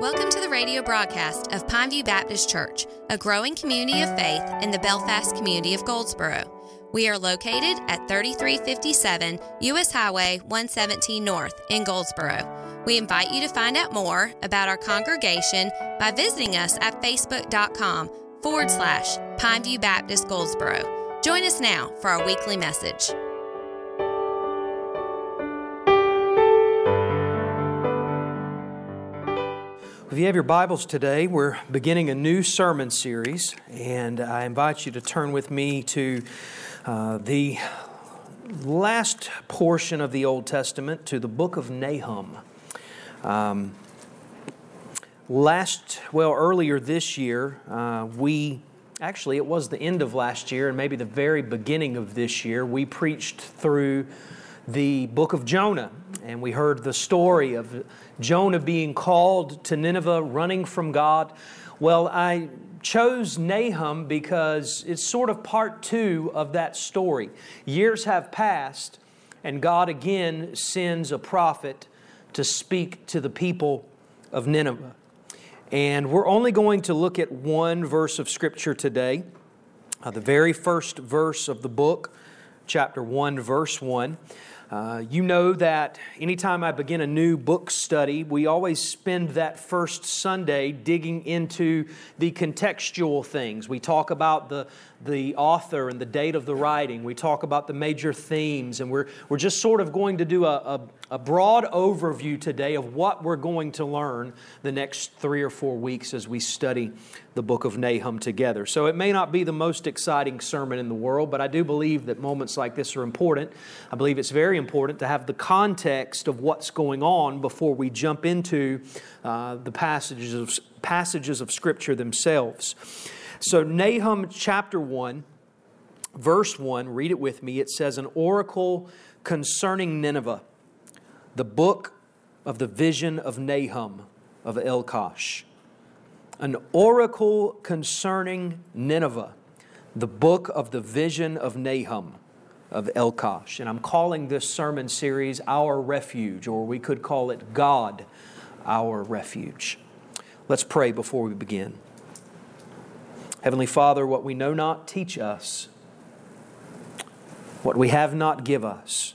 Welcome to the radio broadcast of Pineview Baptist Church, a growing community of faith in the Belfast community of Goldsboro. We are located at 3357 US Highway 117 North in Goldsboro. We invite you to find out more about our congregation by visiting us at facebook.com forward slash Pineview Baptist Goldsboro. Join us now for our weekly message. If you have your Bibles today, we're beginning a new sermon series, and I invite you to turn with me to uh, the last portion of the Old Testament, to the book of Nahum. Um, last, well, earlier this year, uh, we actually, it was the end of last year and maybe the very beginning of this year, we preached through the book of Jonah, and we heard the story of Jonah being called to Nineveh, running from God. Well, I chose Nahum because it's sort of part two of that story. Years have passed, and God again sends a prophet to speak to the people of Nineveh. And we're only going to look at one verse of Scripture today, uh, the very first verse of the book, chapter 1, verse 1. Uh, you know that anytime I begin a new book study, we always spend that first Sunday digging into the contextual things. We talk about the, the author and the date of the writing. We talk about the major themes, and we're, we're just sort of going to do a, a, a broad overview today of what we're going to learn the next three or four weeks as we study the book of Nahum together. So it may not be the most exciting sermon in the world, but I do believe that moments like this are important. I believe it's very important to have the context of what's going on before we jump into uh, the passages of, passages of Scripture themselves. So, Nahum chapter 1, verse 1, read it with me. It says, An oracle concerning Nineveh, the book of the vision of Nahum of Elkosh. An oracle concerning Nineveh, the book of the vision of Nahum of Elkosh. And I'm calling this sermon series Our Refuge, or we could call it God, Our Refuge. Let's pray before we begin. Heavenly Father, what we know not, teach us. What we have not, give us.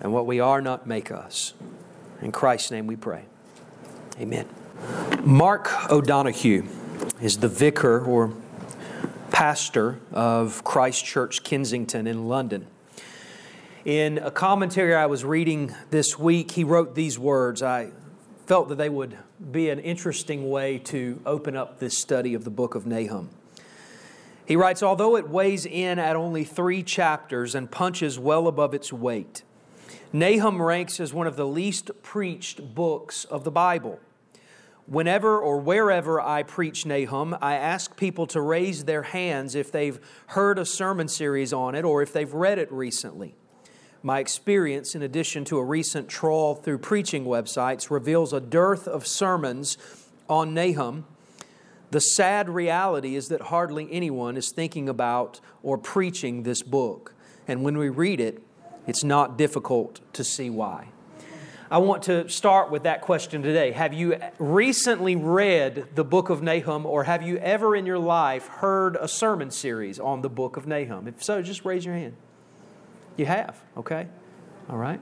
And what we are not, make us. In Christ's name we pray. Amen. Mark O'Donoghue is the vicar or pastor of Christ Church Kensington in London. In a commentary I was reading this week, he wrote these words. I felt that they would be an interesting way to open up this study of the book of Nahum. He writes Although it weighs in at only three chapters and punches well above its weight, Nahum ranks as one of the least preached books of the Bible. Whenever or wherever I preach Nahum, I ask people to raise their hands if they've heard a sermon series on it or if they've read it recently. My experience, in addition to a recent trawl through preaching websites, reveals a dearth of sermons on Nahum. The sad reality is that hardly anyone is thinking about or preaching this book. And when we read it, it's not difficult to see why. I want to start with that question today. Have you recently read the book of Nahum, or have you ever in your life heard a sermon series on the book of Nahum? If so, just raise your hand. You have, okay? All right.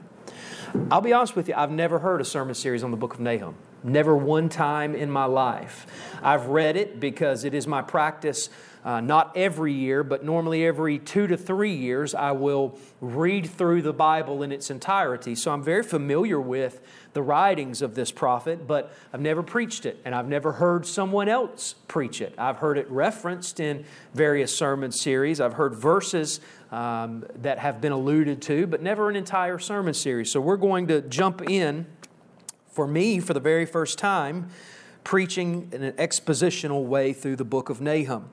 I'll be honest with you, I've never heard a sermon series on the book of Nahum. Never one time in my life. I've read it because it is my practice, uh, not every year, but normally every two to three years, I will read through the Bible in its entirety. So I'm very familiar with the writings of this prophet, but I've never preached it, and I've never heard someone else preach it. I've heard it referenced in various sermon series. I've heard verses um, that have been alluded to, but never an entire sermon series. So we're going to jump in, for me, for the very first time, preaching in an expositional way through the book of Nahum.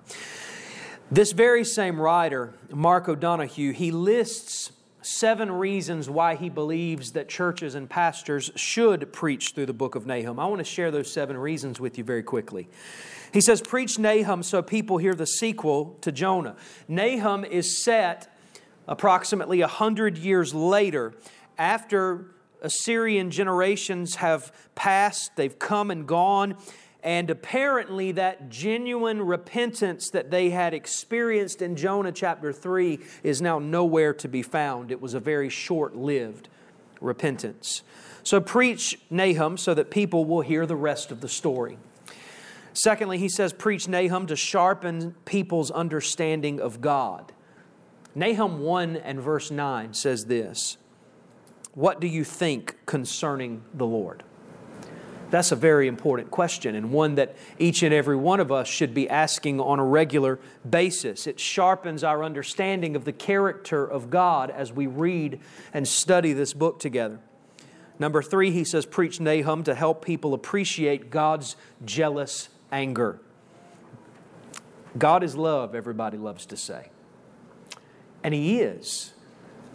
This very same writer, Mark O'Donoghue, he lists seven reasons why he believes that churches and pastors should preach through the book of Nahum. I want to share those seven reasons with you very quickly. He says, Preach Nahum so people hear the sequel to Jonah. Nahum is set approximately 100 years later after Assyrian generations have passed, they've come and gone, and apparently that genuine repentance that they had experienced in Jonah chapter 3 is now nowhere to be found. It was a very short lived repentance. So preach Nahum so that people will hear the rest of the story. Secondly, he says, preach Nahum to sharpen people's understanding of God. Nahum 1 and verse 9 says this What do you think concerning the Lord? That's a very important question and one that each and every one of us should be asking on a regular basis. It sharpens our understanding of the character of God as we read and study this book together. Number three, he says, preach Nahum to help people appreciate God's jealous anger. God is love, everybody loves to say. And He is.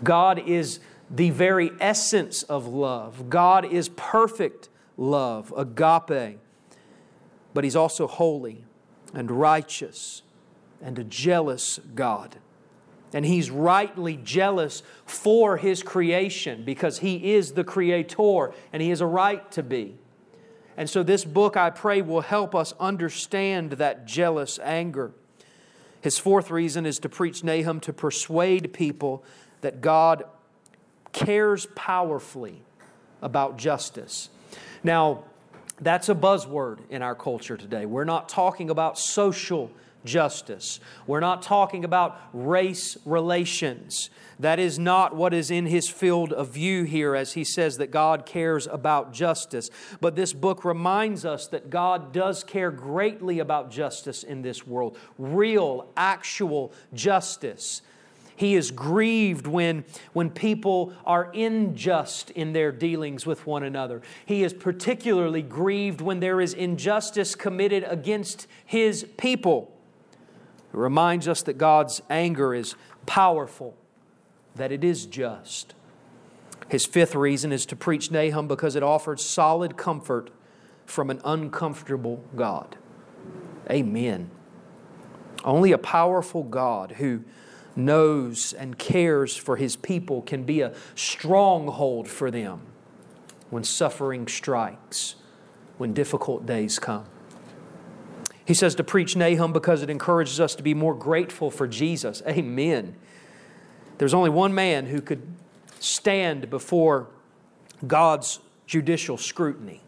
God is the very essence of love. God is perfect love, agape. But He's also holy and righteous and a jealous God. And He's rightly jealous for His creation because He is the Creator and He has a right to be. And so, this book, I pray, will help us understand that jealous anger. His fourth reason is to preach Nahum to persuade people that God cares powerfully about justice. Now, that's a buzzword in our culture today. We're not talking about social justice. We're not talking about race relations. That is not what is in his field of view here as he says that God cares about justice. But this book reminds us that God does care greatly about justice in this world real, actual justice. He is grieved when, when people are unjust in their dealings with one another. He is particularly grieved when there is injustice committed against His people. It reminds us that God's anger is powerful, that it is just. His fifth reason is to preach Nahum because it offers solid comfort from an uncomfortable God. Amen. Only a powerful God who knows and cares for his people can be a stronghold for them when suffering strikes, when difficult days come. He says to preach Nahum because it encourages us to be more grateful for Jesus. Amen. There's only one man who could stand before God's judicial scrutiny.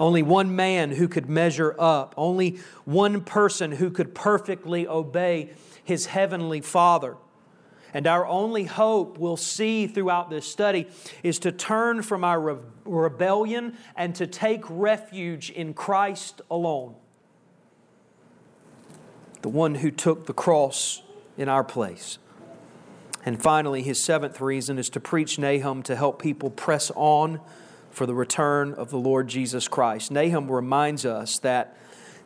Only one man who could measure up. Only one person who could perfectly obey his heavenly Father. And our only hope we'll see throughout this study is to turn from our re- rebellion and to take refuge in Christ alone the one who took the cross in our place. And finally, his seventh reason is to preach Nahum to help people press on for the return of the Lord Jesus Christ. Nahum reminds us that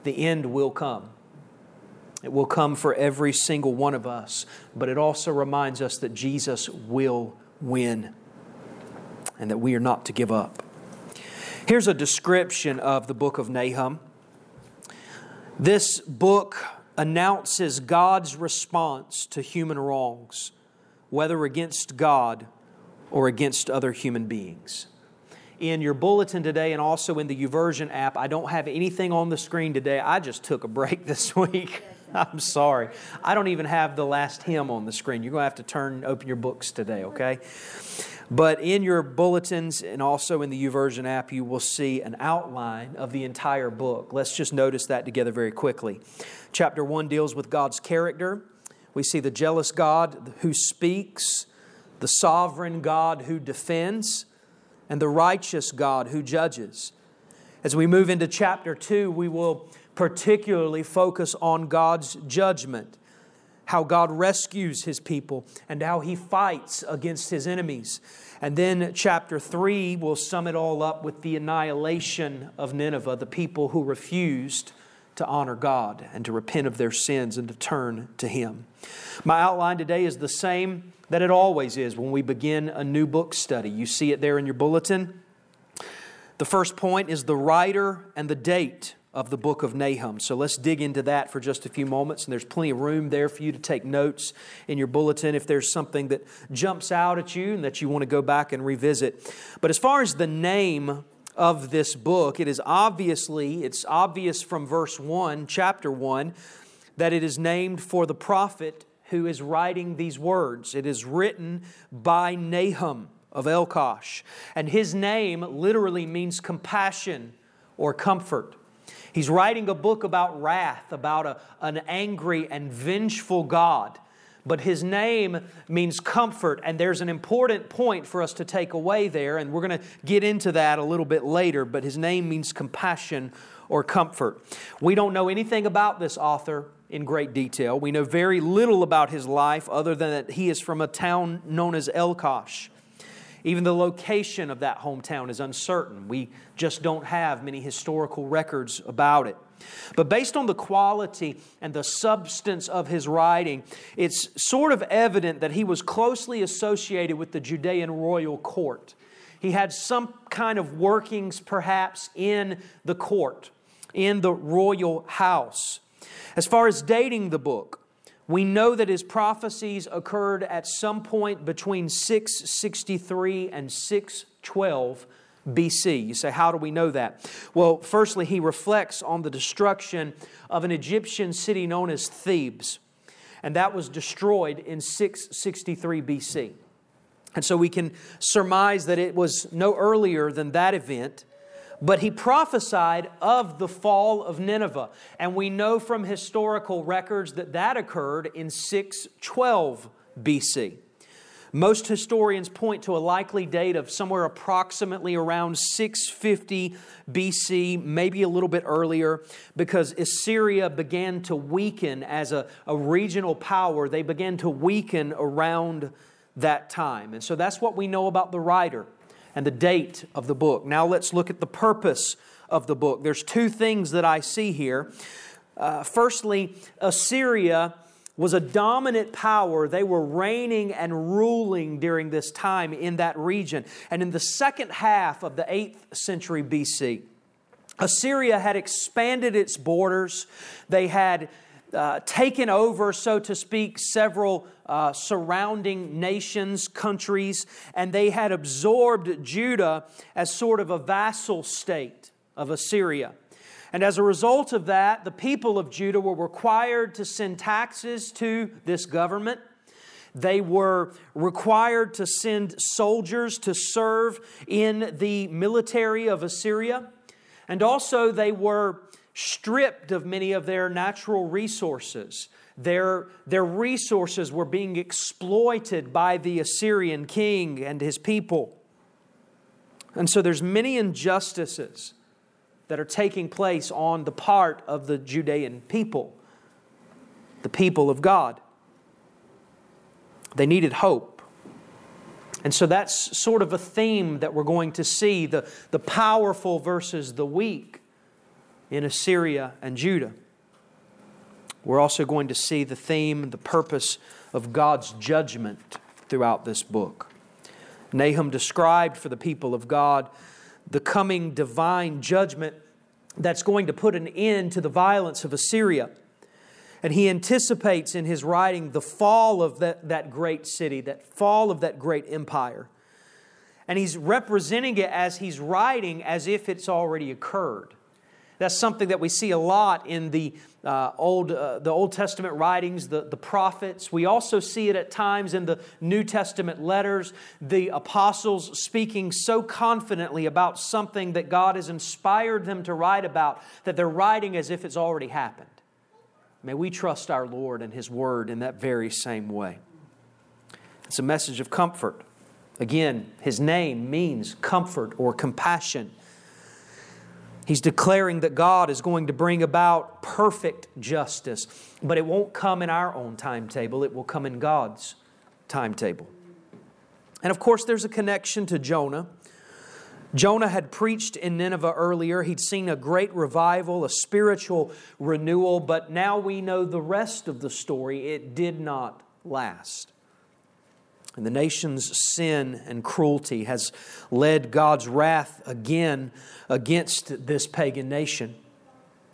the end will come. It will come for every single one of us, but it also reminds us that Jesus will win and that we are not to give up. Here's a description of the book of Nahum. This book announces God's response to human wrongs, whether against God or against other human beings. In your bulletin today and also in the YouVersion app, I don't have anything on the screen today. I just took a break this week. I'm sorry. I don't even have the last hymn on the screen. You're going to have to turn open your books today, okay? But in your bulletins and also in the YouVersion app, you will see an outline of the entire book. Let's just notice that together very quickly. Chapter 1 deals with God's character. We see the jealous God who speaks, the sovereign God who defends, and the righteous God who judges. As we move into chapter 2, we will particularly focus on God's judgment how God rescues his people, and how he fights against his enemies. And then chapter 3 will sum it all up with the annihilation of Nineveh, the people who refused to honor God and to repent of their sins and to turn to him. My outline today is the same that it always is when we begin a new book study. You see it there in your bulletin. The first point is the writer and the date of the book of Nahum. So let's dig into that for just a few moments. And there's plenty of room there for you to take notes in your bulletin if there's something that jumps out at you and that you want to go back and revisit. But as far as the name of this book, it is obviously, it's obvious from verse 1, chapter 1, that it is named for the prophet who is writing these words. It is written by Nahum of Elkosh. And his name literally means compassion or comfort. He's writing a book about wrath, about a, an angry and vengeful God. But his name means comfort, and there's an important point for us to take away there, and we're going to get into that a little bit later. But his name means compassion or comfort. We don't know anything about this author in great detail. We know very little about his life other than that he is from a town known as Elkosh. Even the location of that hometown is uncertain. We just don't have many historical records about it. But based on the quality and the substance of his writing, it's sort of evident that he was closely associated with the Judean royal court. He had some kind of workings, perhaps, in the court, in the royal house. As far as dating the book, we know that his prophecies occurred at some point between 663 and 612 BC. You say, how do we know that? Well, firstly, he reflects on the destruction of an Egyptian city known as Thebes, and that was destroyed in 663 BC. And so we can surmise that it was no earlier than that event. But he prophesied of the fall of Nineveh. And we know from historical records that that occurred in 612 BC. Most historians point to a likely date of somewhere approximately around 650 BC, maybe a little bit earlier, because Assyria began to weaken as a, a regional power. They began to weaken around that time. And so that's what we know about the writer and the date of the book. Now let's look at the purpose of the book. There's two things that I see here. Uh, firstly, Assyria was a dominant power. They were reigning and ruling during this time in that region. And in the second half of the 8th century BC, Assyria had expanded its borders. They had uh, taken over, so to speak, several uh, surrounding nations, countries, and they had absorbed Judah as sort of a vassal state of Assyria. And as a result of that, the people of Judah were required to send taxes to this government. They were required to send soldiers to serve in the military of Assyria. And also, they were stripped of many of their natural resources. Their, their resources were being exploited by the Assyrian king and his people. And so there's many injustices that are taking place on the part of the Judean people, the people of God. They needed hope. And so that's sort of a theme that we're going to see the, the powerful versus the weak in Assyria and Judah. We're also going to see the theme, the purpose of God's judgment throughout this book. Nahum described for the people of God the coming divine judgment that's going to put an end to the violence of Assyria. And he anticipates in his writing the fall of that, that great city, that fall of that great empire. And he's representing it as he's writing as if it's already occurred. That's something that we see a lot in the uh, Old, uh, the Old Testament writings, the, the prophets. We also see it at times in the New Testament letters, the apostles speaking so confidently about something that God has inspired them to write about that they're writing as if it's already happened. May we trust our Lord and His Word in that very same way. It's a message of comfort. Again, His name means comfort or compassion. He's declaring that God is going to bring about perfect justice, but it won't come in our own timetable, it will come in God's timetable. And of course, there's a connection to Jonah. Jonah had preached in Nineveh earlier. He'd seen a great revival, a spiritual renewal, but now we know the rest of the story. It did not last. And the nation's sin and cruelty has led God's wrath again against this pagan nation.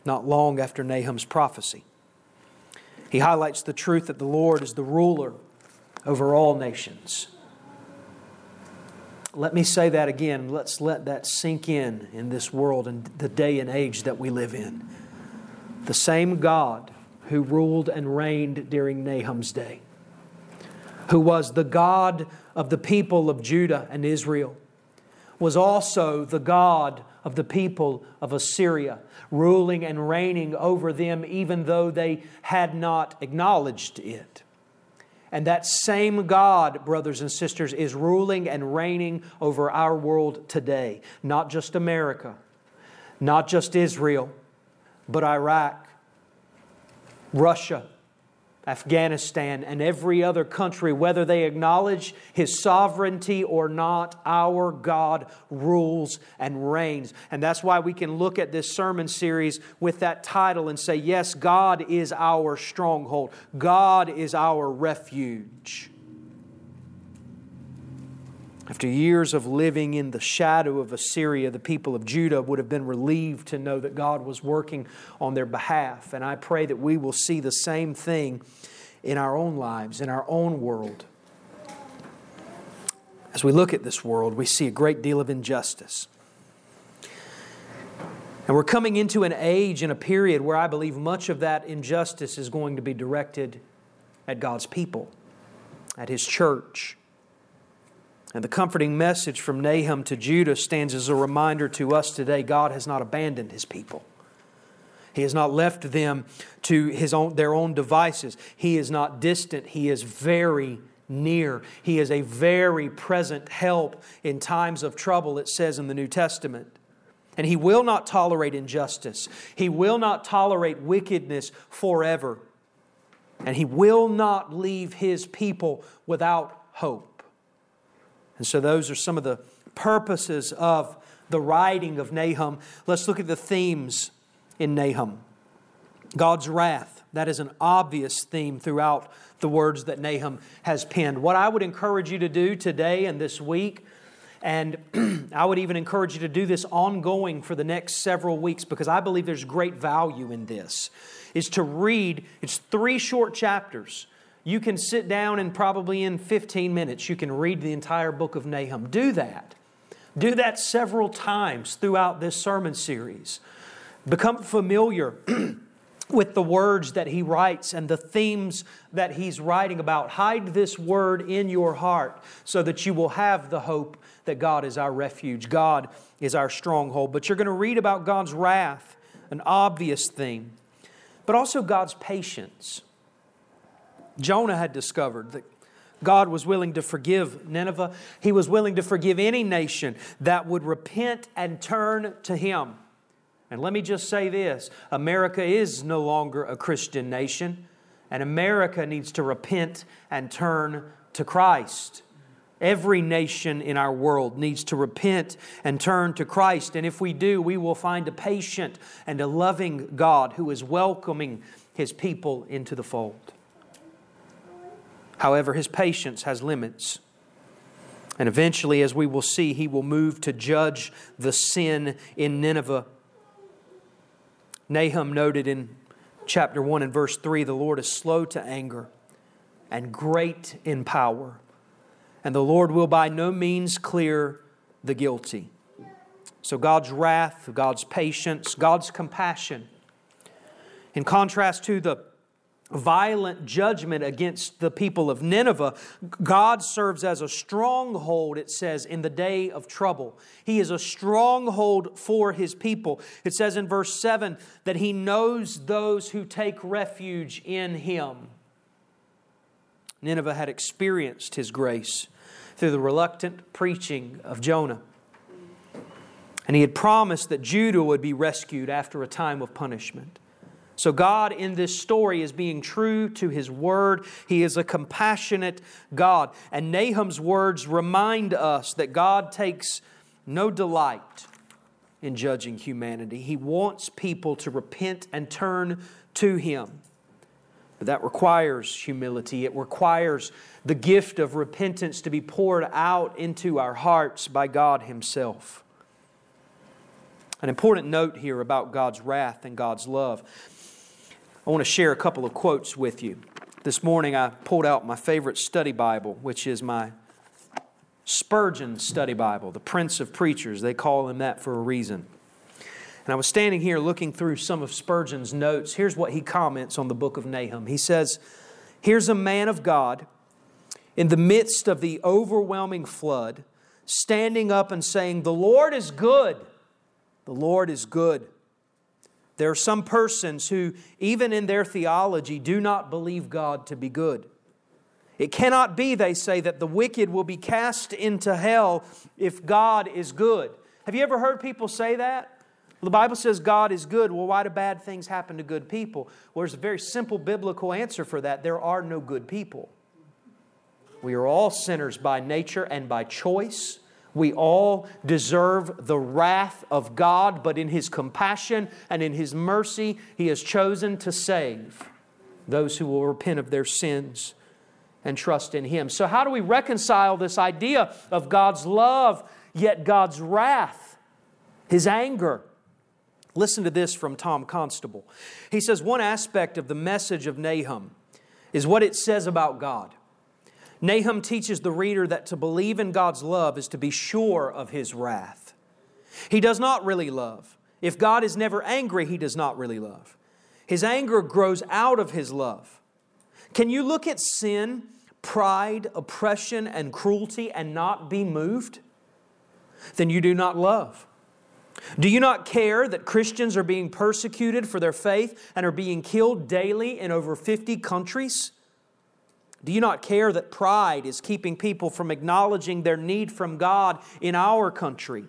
not long after Nahum's prophecy. He highlights the truth that the Lord is the ruler over all nations. Let me say that again. Let's let that sink in in this world and the day and age that we live in. The same God who ruled and reigned during Nahum's day, who was the God of the people of Judah and Israel, was also the God of the people of Assyria, ruling and reigning over them even though they had not acknowledged it. And that same God, brothers and sisters, is ruling and reigning over our world today. Not just America, not just Israel, but Iraq, Russia, Afghanistan, and every other country, whether they acknowledge His sovereignty or not, our God rules and reigns. And that's why we can look at this sermon series with that title and say, Yes, God is our stronghold, God is our refuge. After years of living in the shadow of Assyria, the people of Judah would have been relieved to know that God was working on their behalf. And I pray that we will see the same thing in our own lives, in our own world. As we look at this world, we see a great deal of injustice. And we're coming into an age and a period where I believe much of that injustice is going to be directed at God's people, at His church and the comforting message from Nahum to Judah stands as a reminder to us today God has not abandoned his people. He has not left them to his own, their own devices. He is not distant. He is very near. He is a very present help in times of trouble, it says in the New Testament. And He will not tolerate injustice, He will not tolerate wickedness forever. And He will not leave His people without hope. And so, those are some of the purposes of the writing of Nahum. Let's look at the themes in Nahum. God's wrath, that is an obvious theme throughout the words that Nahum has penned. What I would encourage you to do today and this week, and I would even encourage you to do this ongoing for the next several weeks because I believe there's great value in this, is to read, it's three short chapters. You can sit down and probably in 15 minutes you can read the entire book of Nahum. Do that. Do that several times throughout this sermon series. Become familiar with the words that he writes and the themes that he's writing about. Hide this word in your heart so that you will have the hope that God is our refuge, God is our stronghold. But you're going to read about God's wrath, an obvious theme, but also God's patience. Jonah had discovered that God was willing to forgive Nineveh. He was willing to forgive any nation that would repent and turn to Him. And let me just say this America is no longer a Christian nation, and America needs to repent and turn to Christ. Every nation in our world needs to repent and turn to Christ. And if we do, we will find a patient and a loving God who is welcoming His people into the fold. However, his patience has limits. And eventually, as we will see, he will move to judge the sin in Nineveh. Nahum noted in chapter 1 and verse 3 the Lord is slow to anger and great in power, and the Lord will by no means clear the guilty. So, God's wrath, God's patience, God's compassion. In contrast to the violent judgment against the people of Nineveh, God serves as a stronghold, it says, in the day of trouble. He is a stronghold for his people. It says in verse 7 that he knows those who take refuge in him. Nineveh had experienced his grace through the reluctant preaching of Jonah. And he had promised that Judah would be rescued after a time of punishment. So, God in this story is being true to His word. He is a compassionate God. And Nahum's words remind us that God takes no delight in judging humanity. He wants people to repent and turn to Him. But that requires humility. It requires the gift of repentance to be poured out into our hearts by God Himself. An important note here about God's wrath and God's love. I want to share a couple of quotes with you. This morning I pulled out my favorite study Bible, which is my Spurgeon Study Bible, the Prince of Preachers. They call him that for a reason. And I was standing here looking through some of Spurgeon's notes. Here's what he comments on the book of Nahum. He says, Here's a man of God in the midst of the overwhelming flood, standing up and saying, The Lord is good. The Lord is good. There are some persons who, even in their theology, do not believe God to be good. It cannot be, they say, that the wicked will be cast into hell if God is good. Have you ever heard people say that? The Bible says God is good. Well, why do bad things happen to good people? Well, there's a very simple biblical answer for that. There are no good people. We are all sinners by nature and by choice. We all deserve the wrath of God, but in His compassion and in His mercy, He has chosen to save those who will repent of their sins and trust in Him. So, how do we reconcile this idea of God's love, yet God's wrath, His anger? Listen to this from Tom Constable. He says one aspect of the message of Nahum is what it says about God. Nahum teaches the reader that to believe in God's love is to be sure of His wrath. He does not really love. If God is never angry, He does not really love. His anger grows out of His love. Can you look at sin, pride, oppression, and cruelty and not be moved? Then you do not love. Do you not care that Christians are being persecuted for their faith and are being killed daily in over 50 countries? Do you not care that pride is keeping people from acknowledging their need from God in our country?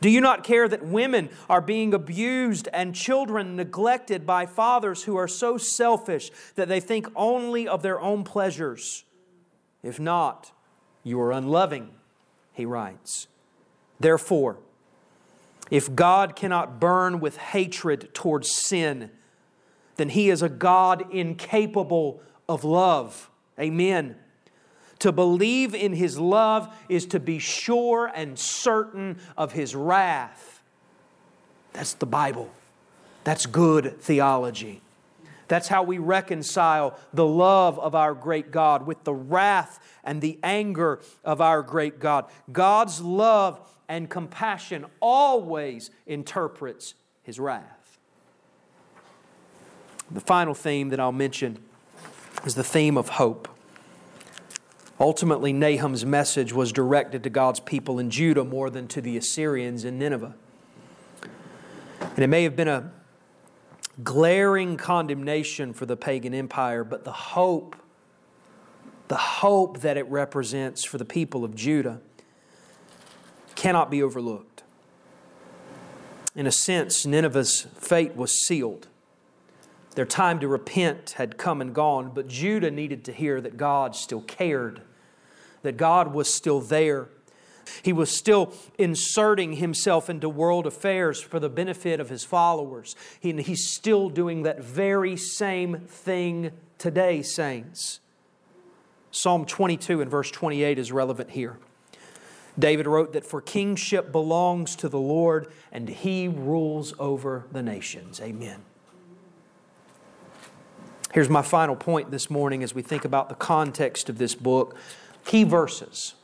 Do you not care that women are being abused and children neglected by fathers who are so selfish that they think only of their own pleasures? If not, you are unloving, he writes. Therefore, if God cannot burn with hatred towards sin, then he is a God incapable of love. Amen. To believe in his love is to be sure and certain of his wrath. That's the Bible. That's good theology. That's how we reconcile the love of our great God with the wrath and the anger of our great God. God's love and compassion always interprets his wrath. The final theme that I'll mention is the theme of hope. Ultimately, Nahum's message was directed to God's people in Judah more than to the Assyrians in Nineveh. And it may have been a glaring condemnation for the pagan empire, but the hope, the hope that it represents for the people of Judah cannot be overlooked. In a sense, Nineveh's fate was sealed. Their time to repent had come and gone, but Judah needed to hear that God still cared that God was still there. He was still inserting himself into world affairs for the benefit of his followers. He, he's still doing that very same thing today, saints. Psalm 22 and verse 28 is relevant here. David wrote that for kingship belongs to the Lord and he rules over the nations. Amen. Here's my final point this morning as we think about the context of this book key verses.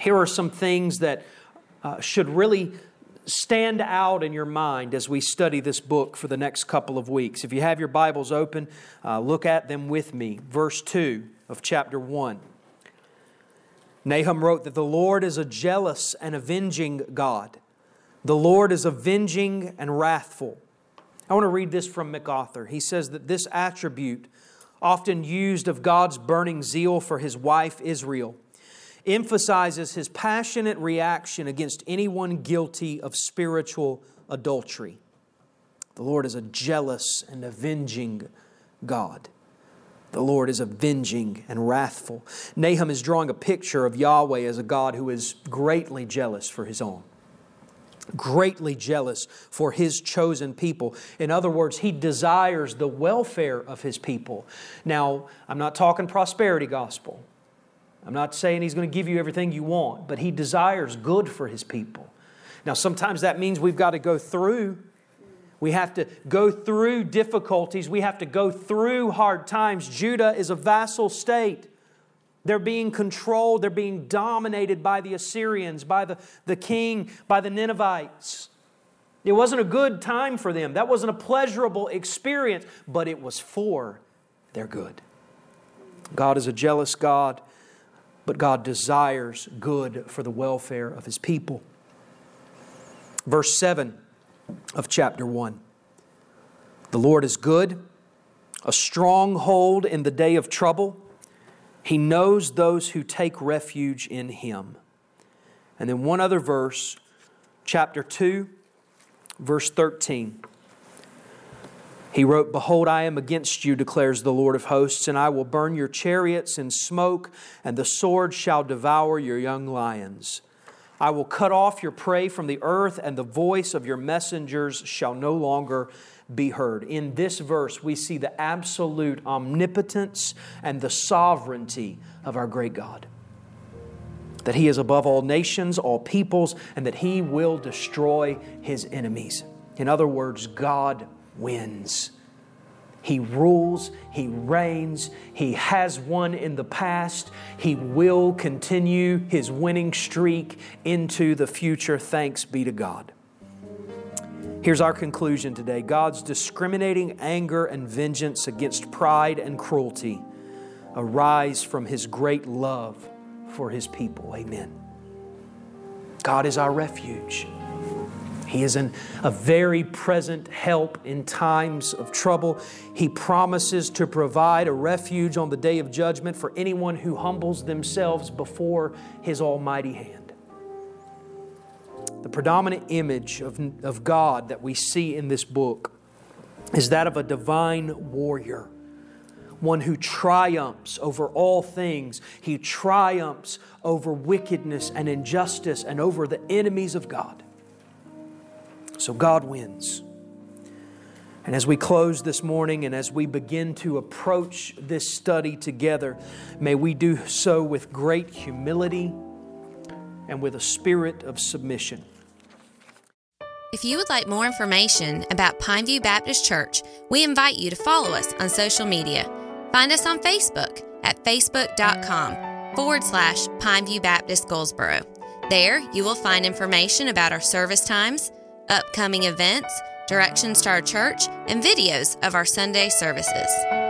Here are some things that uh, should really stand out in your mind as we study this book for the next couple of weeks. If you have your Bibles open, uh, look at them with me. Verse 2 of chapter 1. Nahum wrote that the Lord is a jealous and avenging God. The Lord is avenging and wrathful. I want to read this from MacArthur. He says that this attribute often used of God's burning zeal for his wife Israel, emphasizes his passionate reaction against anyone guilty of spiritual adultery. The Lord is a jealous and avenging God. The Lord is avenging and wrathful. Nahum is drawing a picture of Yahweh as a God who is greatly jealous for his own greatly jealous for his chosen people. In other words, he desires the welfare of his people. Now, I'm not talking prosperity gospel. I'm not saying he's going to give you everything you want, but he desires good for his people. Now, sometimes that means we've got to go through. We have to go through difficulties. We have to go through hard times. Judah is a vassal state. They're being controlled, they're being dominated by the Assyrians, by the, the king, by the Ninevites. It wasn't a good time for them. That wasn't a pleasurable experience, but it was for their good. God is a jealous God, but God desires good for the welfare of His people. Verse 7 of chapter 1 The Lord is good, a stronghold in the day of trouble. He knows those who take refuge in Him. And then one other verse, chapter 2 Verse 13. He wrote, Behold, I am against you, declares the Lord of hosts, and I will burn your chariots in smoke, and the sword shall devour your young lions. I will cut off your prey from the earth, and the voice of your messengers shall no longer be heard. In this verse, we see the absolute omnipotence and the sovereignty of our great God that he is above all nations, all peoples, and that he will destroy his enemies. In other words, God wins. He rules, He reigns, He has won in the past, He will continue His winning streak into the future. Thanks be to God. Here's our conclusion today God's discriminating anger and vengeance against pride and cruelty arise from His great love for his people. Amen. God is our refuge. He is an, a very present help in times of trouble. He promises to provide a refuge on the day of judgment for anyone who humbles themselves before His almighty hand. The predominant image of, of God that we see in this book is that of a divine warrior one who triumphs over all things. He triumphs over wickedness and injustice and over the enemies of God. So God wins. And as we close this morning and as we begin to approach this study together, may we do so with great humility and with a spirit of submission. If you would like more information about Pineview Baptist Church, we invite you to follow us on social media. Find us on Facebook at facebook.com forward slash Pineview Baptist Goldsboro. There, you will find information about our service times, upcoming events, directions to our church, and videos of our Sunday services.